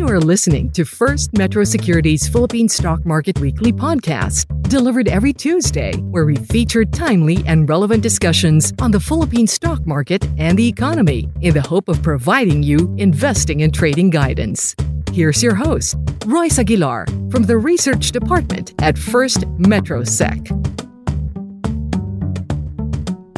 You are listening to First Metro Securities Philippine Stock Market Weekly podcast, delivered every Tuesday, where we feature timely and relevant discussions on the Philippine stock market and the economy in the hope of providing you investing and trading guidance. Here's your host, Royce Aguilar from the Research Department at First Metro Sec.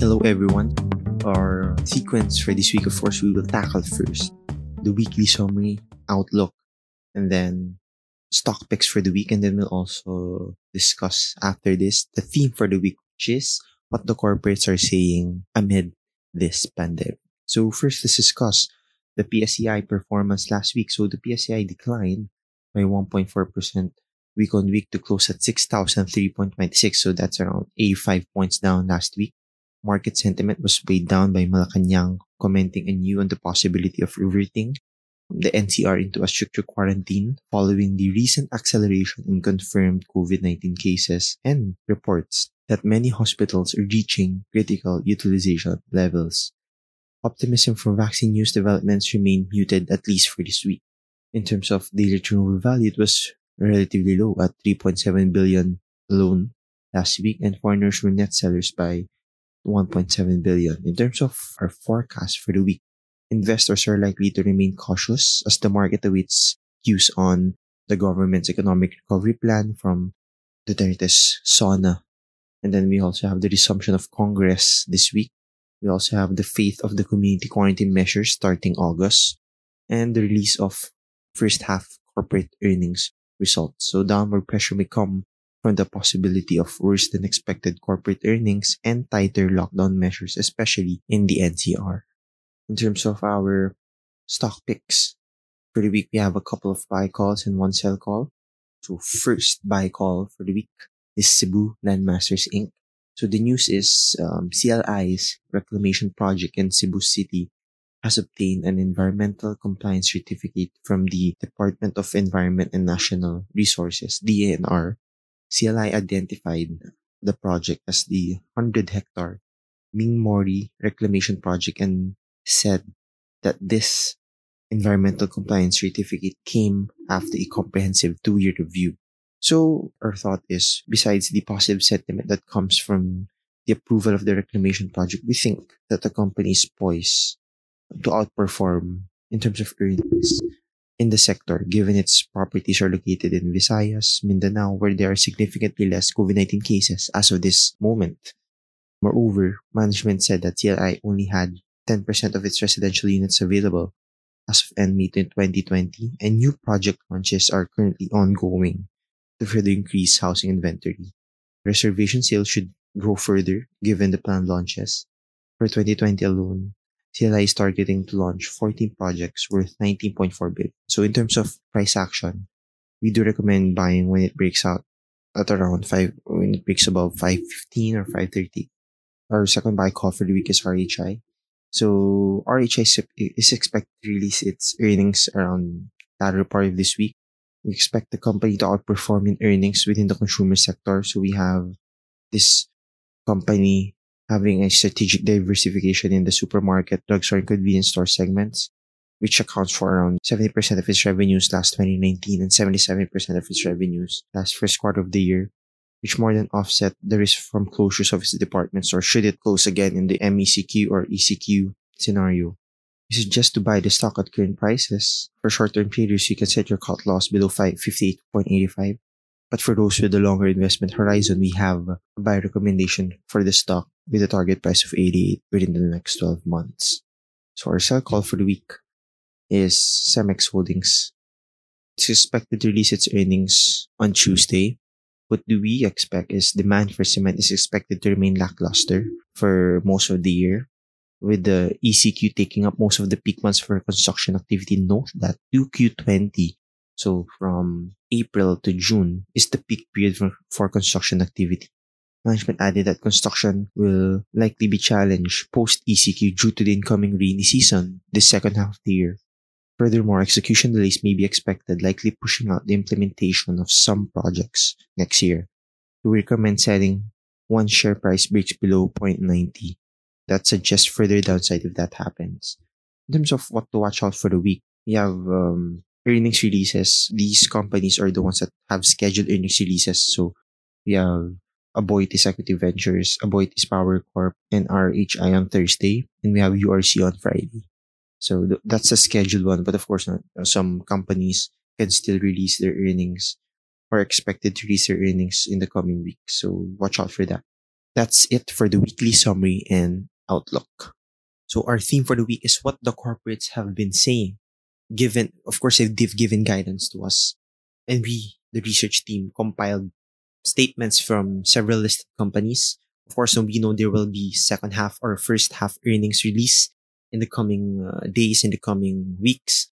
Hello, everyone. Our sequence for this week, of course, we will tackle first the weekly summary, outlook, and then stock picks for the week. And then we'll also discuss after this the theme for the week, which is what the corporates are saying amid this pandemic. So first, let's discuss the PSEI performance last week. So the PSEI declined by 1.4% week on week to close at 6,003.26. So that's around 85 points down last week. Market sentiment was weighed down by Malacanang commenting anew on the possibility of reverting the NCR into a stricter quarantine following the recent acceleration in confirmed COVID-19 cases and reports that many hospitals are reaching critical utilization levels optimism for vaccine news developments remained muted at least for this week. In terms of daily turnover value, it was relatively low at 3.7 billion alone last week, and foreigners were net sellers by 1.7 billion. In terms of our forecast for the week, investors are likely to remain cautious as the market awaits cues on the government's economic recovery plan from Duterte's SONA. And then we also have the resumption of Congress this week we also have the fate of the community quarantine measures starting August and the release of first half corporate earnings results. So downward pressure may come from the possibility of worse than expected corporate earnings and tighter lockdown measures, especially in the NCR. In terms of our stock picks, for the week we have a couple of buy calls and one sell call. So first buy call for the week is Cebu Landmasters Inc. So the news is um, CLI's reclamation project in Cebu City has obtained an environmental compliance certificate from the Department of Environment and National Resources, DENR. CLI identified the project as the 100 hectare Ming Mori reclamation project and said that this environmental compliance certificate came after a comprehensive two year review. So our thought is, besides the positive sentiment that comes from the approval of the reclamation project, we think that the company is poised to outperform in terms of earnings in the sector, given its properties are located in Visayas, Mindanao, where there are significantly less COVID-19 cases as of this moment. Moreover, management said that CLI only had 10% of its residential units available as of end May 2020, and new project launches are currently ongoing to further increase housing inventory. Reservation sales should grow further given the planned launches. For 2020 alone, CLI is targeting to launch 14 projects worth 19.4 billion. So in terms of price action, we do recommend buying when it breaks out at around 5, when it breaks above 515 or 530. Our second buy call for the week is RHI. So RHI is expected to release its earnings around latter part of this week. We expect the company to outperform in earnings within the consumer sector. So we have this company having a strategic diversification in the supermarket, drugstore, and convenience store segments, which accounts for around 70% of its revenues last 2019 and 77% of its revenues last first quarter of the year, which more than offset the risk from closures of its department store should it close again in the MECQ or ECQ scenario. We suggest to buy the stock at current prices. For short-term traders, you can set your cut loss below 58.85. But for those with a longer investment horizon, we have a buy recommendation for the stock with a target price of 88 within the next 12 months. So our sell call for the week is Cemex Holdings. It's expected to release its earnings on Tuesday. What do we expect is demand for cement is expected to remain lackluster for most of the year with the ECQ taking up most of the peak months for construction activity, note that 2Q20, so from April to June, is the peak period for, for construction activity. Management added that construction will likely be challenged post ECQ due to the incoming rainy season this second half of the year. Furthermore, execution delays may be expected, likely pushing out the implementation of some projects next year. We recommend setting one share price breaks below 0.90 that suggests further downside if that happens. In terms of what to watch out for the week, we have um, earnings releases, these companies are the ones that have scheduled earnings releases. So we have Aboitiz Equity Ventures, Aboitiz Power Corp, and RHI on Thursday, and we have URC on Friday. So th- that's a scheduled one, but of course, some companies can still release their earnings or expected to release their earnings in the coming week. So watch out for that. That's it for the weekly summary and outlook. So our theme for the week is what the corporates have been saying. Given, of course, if they've given guidance to us. And we, the research team, compiled statements from several listed companies. Of course, we know there will be second half or first half earnings release in the coming uh, days, in the coming weeks.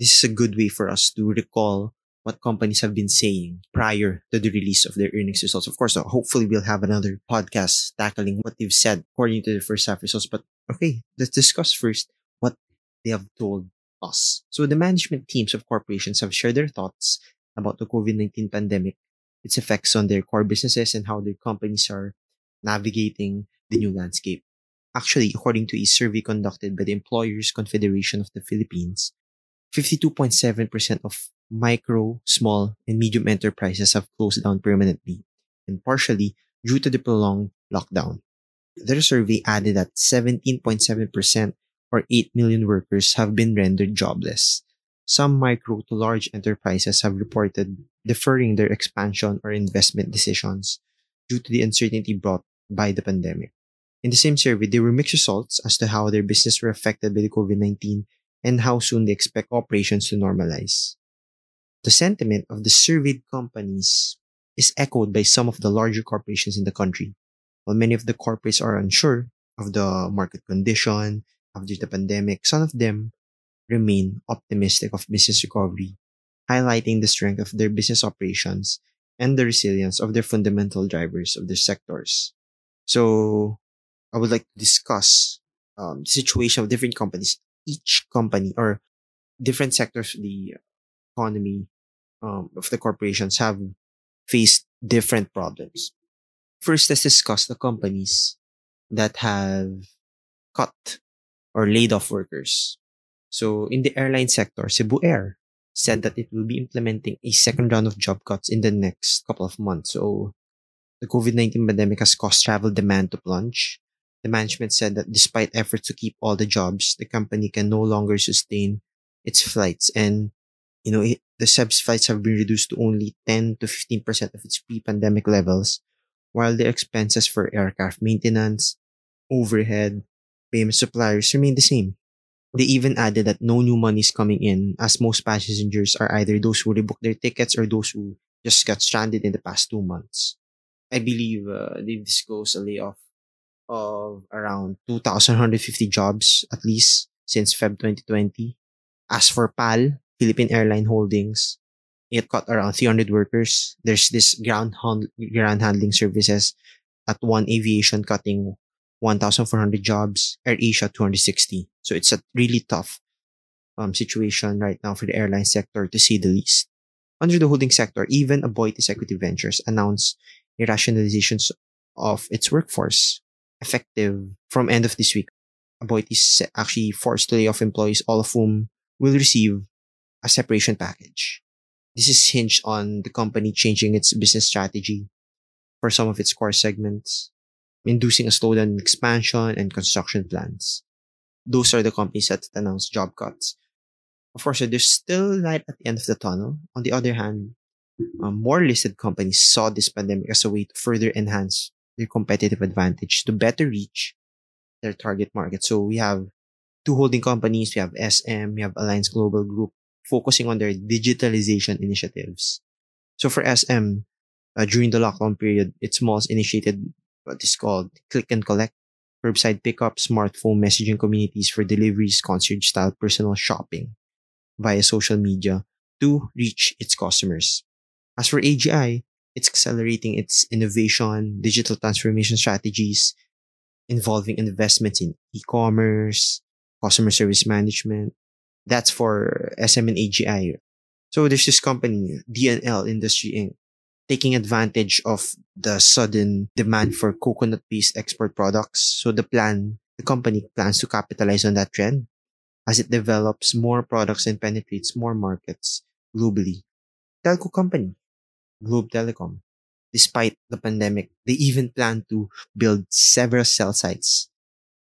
This is a good way for us to recall what companies have been saying prior to the release of their earnings results. Of course, uh, hopefully we'll have another podcast tackling what they've said according to the first half results. But okay, let's discuss first what they have told us. So the management teams of corporations have shared their thoughts about the COVID-19 pandemic, its effects on their core businesses and how their companies are navigating the new landscape. Actually, according to a survey conducted by the Employers Confederation of the Philippines, 52.7% of micro, small, and medium enterprises have closed down permanently and partially due to the prolonged lockdown. Their survey added that 17.7% or 8 million workers have been rendered jobless. Some micro to large enterprises have reported deferring their expansion or investment decisions due to the uncertainty brought by the pandemic. In the same survey, there were mixed results as to how their business were affected by the COVID-19 and how soon they expect operations to normalize. The sentiment of the surveyed companies is echoed by some of the larger corporations in the country. While many of the corporates are unsure of the market condition after the pandemic, some of them remain optimistic of business recovery, highlighting the strength of their business operations and the resilience of their fundamental drivers of their sectors. So, I would like to discuss um, the situation of different companies each company or different sectors of the economy um, of the corporations have faced different problems. First, let's discuss the companies that have cut or laid off workers. So in the airline sector, Cebu Air said that it will be implementing a second round of job cuts in the next couple of months. So the COVID-19 pandemic has caused travel demand to plunge the management said that despite efforts to keep all the jobs, the company can no longer sustain its flights. And, you know, it, the SEB's flights have been reduced to only 10 to 15% of its pre-pandemic levels, while the expenses for aircraft maintenance, overhead, payment suppliers remain the same. They even added that no new money is coming in as most passengers are either those who rebooked their tickets or those who just got stranded in the past two months. I believe uh, they've disclosed a layoff of around 2,150 jobs at least since Feb 2020. As for PAL, Philippine Airline Holdings, it cut around 300 workers. There's this ground, hand, ground handling services at One Aviation cutting 1,400 jobs, AirAsia 260. So it's a really tough um, situation right now for the airline sector to say the least. Under the holding sector, even Aboitiz Equity Ventures announced a rationalization of its workforce effective from end of this week. Aboit is actually forced to lay off employees, all of whom will receive a separation package. This is hinged on the company changing its business strategy for some of its core segments, inducing a slowdown in expansion and construction plans. Those are the companies that announced job cuts. Of course, there's still light at the end of the tunnel. On the other hand, um, more listed companies saw this pandemic as a way to further enhance their competitive advantage to better reach their target market. So we have two holding companies. We have SM, we have Alliance Global Group focusing on their digitalization initiatives. So for SM, uh, during the lockdown period, its malls initiated what is called click and collect, curbside pickup, smartphone messaging communities for deliveries, concierge style personal shopping via social media to reach its customers. As for AGI, it's accelerating its innovation, digital transformation strategies, involving investments in e-commerce, customer service management. That's for SM and AGI. So there's this company, DNL Industry Inc., taking advantage of the sudden demand for coconut-based export products. So the plan, the company plans to capitalize on that trend. as it develops more products and penetrates more markets globally. Telco company, Globe Telecom. Despite the pandemic, they even plan to build several cell sites.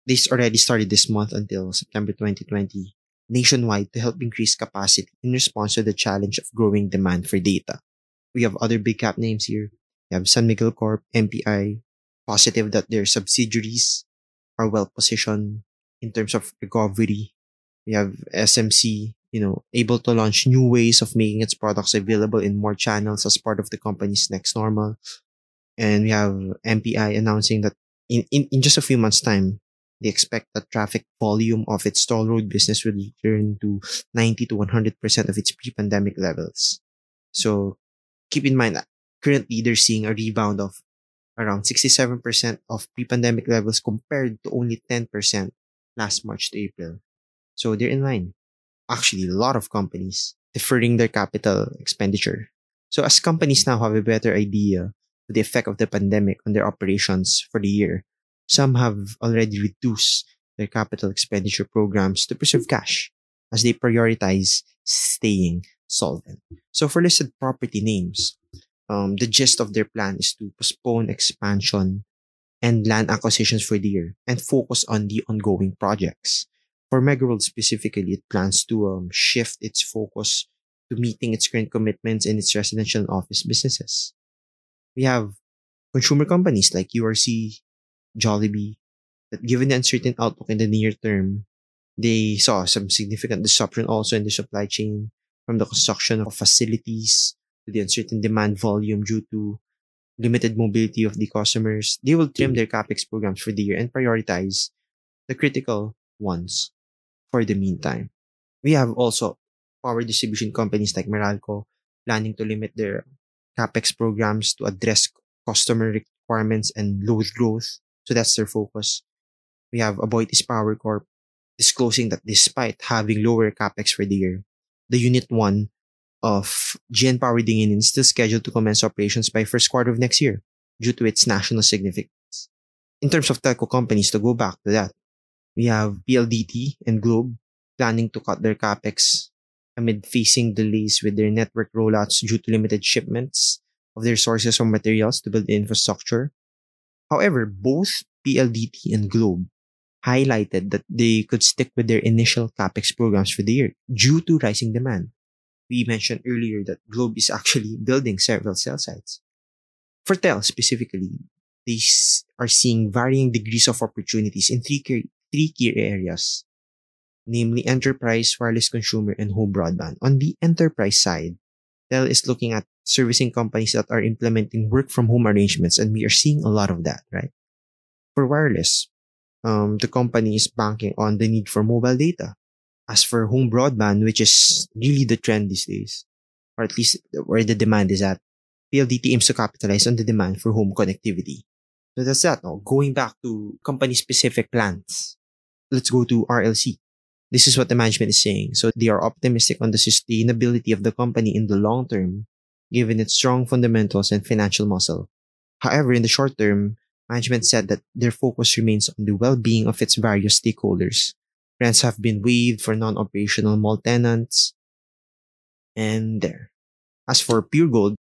This already started this month until September 2020 nationwide to help increase capacity in response to the challenge of growing demand for data. We have other big cap names here. We have San Miguel Corp, MPI, positive that their subsidiaries are well positioned in terms of recovery. We have SMC, you know, able to launch new ways of making its products available in more channels as part of the company's next normal. And we have MPI announcing that in, in, in just a few months' time, they expect the traffic volume of its toll road business will return to 90 to 100% of its pre-pandemic levels. So keep in mind that currently they're seeing a rebound of around 67% of pre-pandemic levels compared to only 10% last March to April. So they're in line. Actually, a lot of companies deferring their capital expenditure. So as companies now have a better idea of the effect of the pandemic on their operations for the year, some have already reduced their capital expenditure programs to preserve cash as they prioritize staying solvent. So for listed property names, um, the gist of their plan is to postpone expansion and land acquisitions for the year and focus on the ongoing projects. For Megaworld specifically, it plans to um, shift its focus to meeting its current commitments in its residential and office businesses. We have consumer companies like URC, Jollibee, that given the uncertain outlook in the near term, they saw some significant disruption also in the supply chain from the construction of facilities to the uncertain demand volume due to limited mobility of the customers. They will trim their capex programs for the year and prioritize the critical ones for the meantime. We have also power distribution companies like Meralco planning to limit their capex programs to address customer requirements and load growth so that's their focus. We have Aboitiz Power Corp disclosing that despite having lower capex for the year, the Unit 1 of GN Power Dinginin is still scheduled to commence operations by first quarter of next year due to its national significance. In terms of telco companies, to go back to that, we have PLDT and Globe planning to cut their capex amid facing delays with their network rollouts due to limited shipments of their sources of materials to build the infrastructure However, both PLDT and Globe highlighted that they could stick with their initial capex programs for the year due to rising demand. We mentioned earlier that Globe is actually building several cell sites. For Tel specifically, they are seeing varying degrees of opportunities in three key, three key areas, namely enterprise, wireless consumer, and home broadband. On the enterprise side, Tel is looking at servicing companies that are implementing work from home arrangements, and we are seeing a lot of that, right? For wireless, um, the company is banking on the need for mobile data. As for home broadband, which is really the trend these days, or at least where the demand is at, PLDT aims to capitalize on the demand for home connectivity. So that's that. No? Going back to company specific plans, let's go to RLC. This is what the management is saying. So they are optimistic on the sustainability of the company in the long term given its strong fundamentals and financial muscle. However, in the short term, management said that their focus remains on the well-being of its various stakeholders. Rents have been waived for non-operational mall tenants. And there. As for Pure Gold,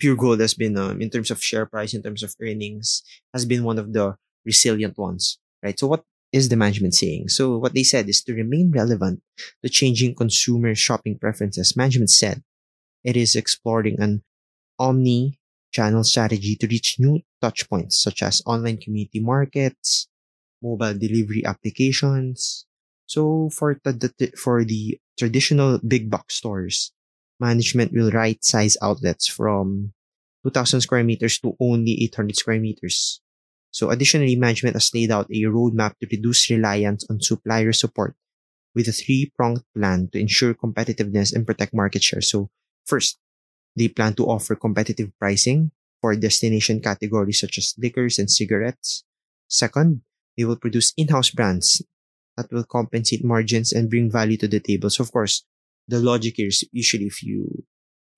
Pure Gold has been, um, in terms of share price, in terms of earnings, has been one of the resilient ones, right? So what is the management saying? So what they said is to remain relevant to changing consumer shopping preferences. Management said it is exploring an omni channel strategy to reach new touchpoints such as online community markets, mobile delivery applications. So for the, for the traditional big box stores, management will right size outlets from 2000 square meters to only 800 square meters. So additionally, management has laid out a roadmap to reduce reliance on supplier support with a three-pronged plan to ensure competitiveness and protect market share. So First, they plan to offer competitive pricing for destination categories such as liquors and cigarettes. Second, they will produce in-house brands that will compensate margins and bring value to the table. So of course, the logic is usually if you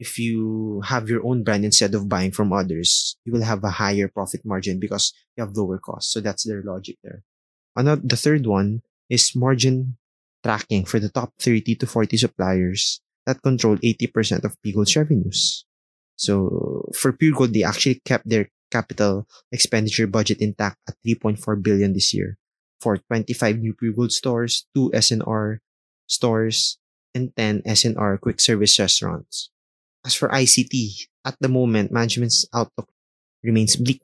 if you have your own brand instead of buying from others, you will have a higher profit margin because you have lower costs. So that's their logic there. Another the third one is margin tracking for the top 30 to 40 suppliers that control 80% of Puregold's revenues. So for Pure Gold, they actually kept their capital expenditure budget intact at 3.4 billion this year for 25 new Pure Gold stores, 2 SNR stores, and 10 SNR quick service restaurants. As for ICT, at the moment, management's outlook remains bleak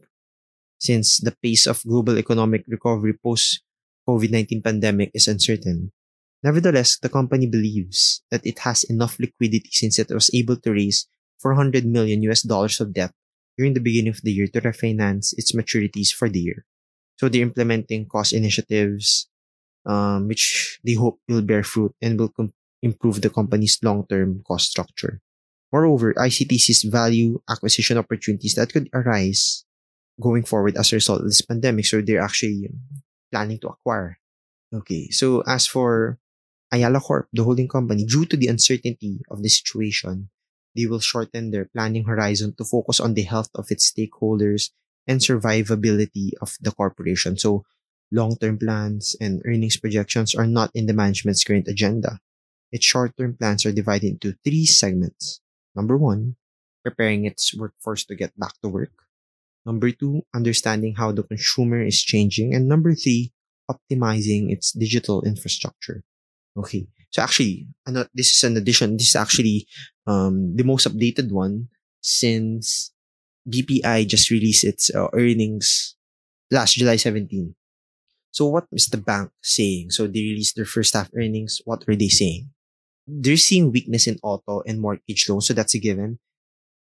since the pace of global economic recovery post COVID-19 pandemic is uncertain. Nevertheless, the company believes that it has enough liquidity since it was able to raise 400 million US dollars of debt during the beginning of the year to refinance its maturities for the year. So they're implementing cost initiatives, um, which they hope will bear fruit and will com- improve the company's long-term cost structure. Moreover, ICT sees value acquisition opportunities that could arise going forward as a result of this pandemic. So they're actually planning to acquire. Okay, so as for Ayala Corp, the holding company, due to the uncertainty of the situation, they will shorten their planning horizon to focus on the health of its stakeholders and survivability of the corporation. So long-term plans and earnings projections are not in the management's current agenda. Its short-term plans are divided into three segments. Number one, preparing its workforce to get back to work. Number two, understanding how the consumer is changing. And number three, optimizing its digital infrastructure. Okay. So actually, ano, this is an addition. This is actually um, the most updated one since BPI just released its uh, earnings last July 17. So what is the bank saying? So they released their first half earnings. What are they saying? They're seeing weakness in auto and mortgage loans, so that's a given.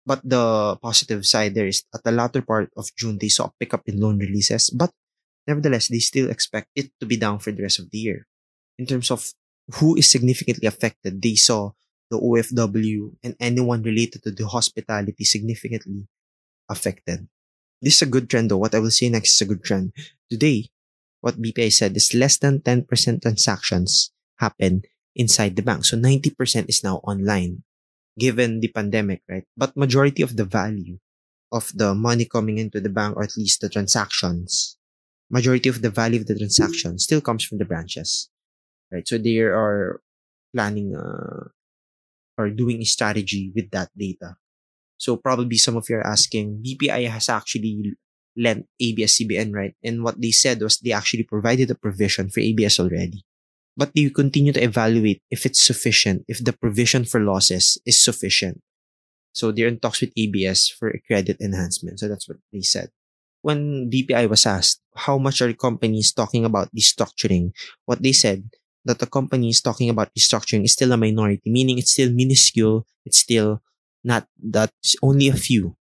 But the positive side there is at the latter part of June, they saw a pickup in loan releases, but nevertheless, they still expect it to be down for the rest of the year. In terms of who is significantly affected, they saw the OFW and anyone related to the hospitality significantly affected. This is a good trend though. What I will say next is a good trend. Today, what BPI said is less than 10% transactions happen inside the bank. So 90% is now online given the pandemic, right? But majority of the value of the money coming into the bank or at least the transactions, majority of the value of the transaction still comes from the branches, right? So they are planning uh, or doing a strategy with that data. So probably some of you are asking, BPI has actually lent ABS-CBN, right? And what they said was they actually provided a provision for ABS already. But they continue to evaluate if it's sufficient, if the provision for losses is sufficient. So they're in talks with ABS for a credit enhancement. So that's what they said. When BPI was asked, how much are companies talking about restructuring? What they said, that the company is talking about restructuring is still a minority, meaning it's still minuscule. It's still not that only a few.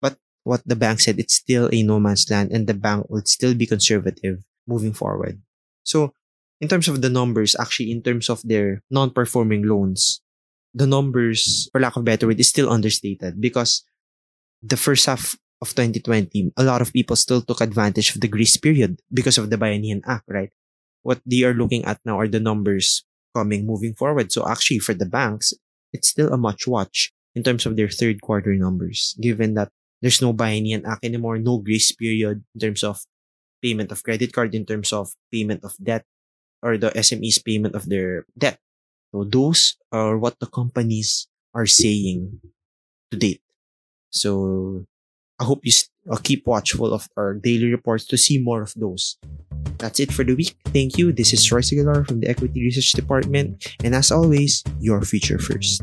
But what the bank said, it's still a no man's land and the bank would still be conservative moving forward. So in terms of the numbers, actually in terms of their non-performing loans, the numbers, for lack of better word, is still understated because the first half of 2020, a lot of people still took advantage of the grace period because of the Bayanihan Act, right? What they are looking at now are the numbers coming moving forward. So actually for the banks, it's still a much watch in terms of their third quarter numbers, given that there's no Bayanihan Act anymore, no grace period in terms of payment of credit card, in terms of payment of debt, or the SME's payment of their debt. So those are what the companies are saying to date. So I hope you uh, keep watchful of our daily reports to see more of those. That's it for the week. Thank you. This is Royce Aguilar from the Equity Research Department. And as always, your future first.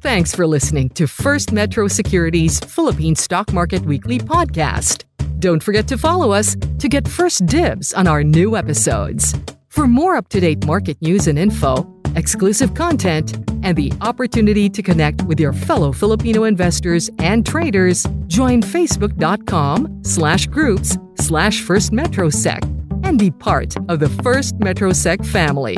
Thanks for listening to First Metro Securities Philippine Stock Market Weekly podcast. Don't forget to follow us to get first dibs on our new episodes. For more up to date market news and info, exclusive content, and the opportunity to connect with your fellow Filipino investors and traders, join facebook.com slash groups slash first metrosec and be part of the First Metrosec family.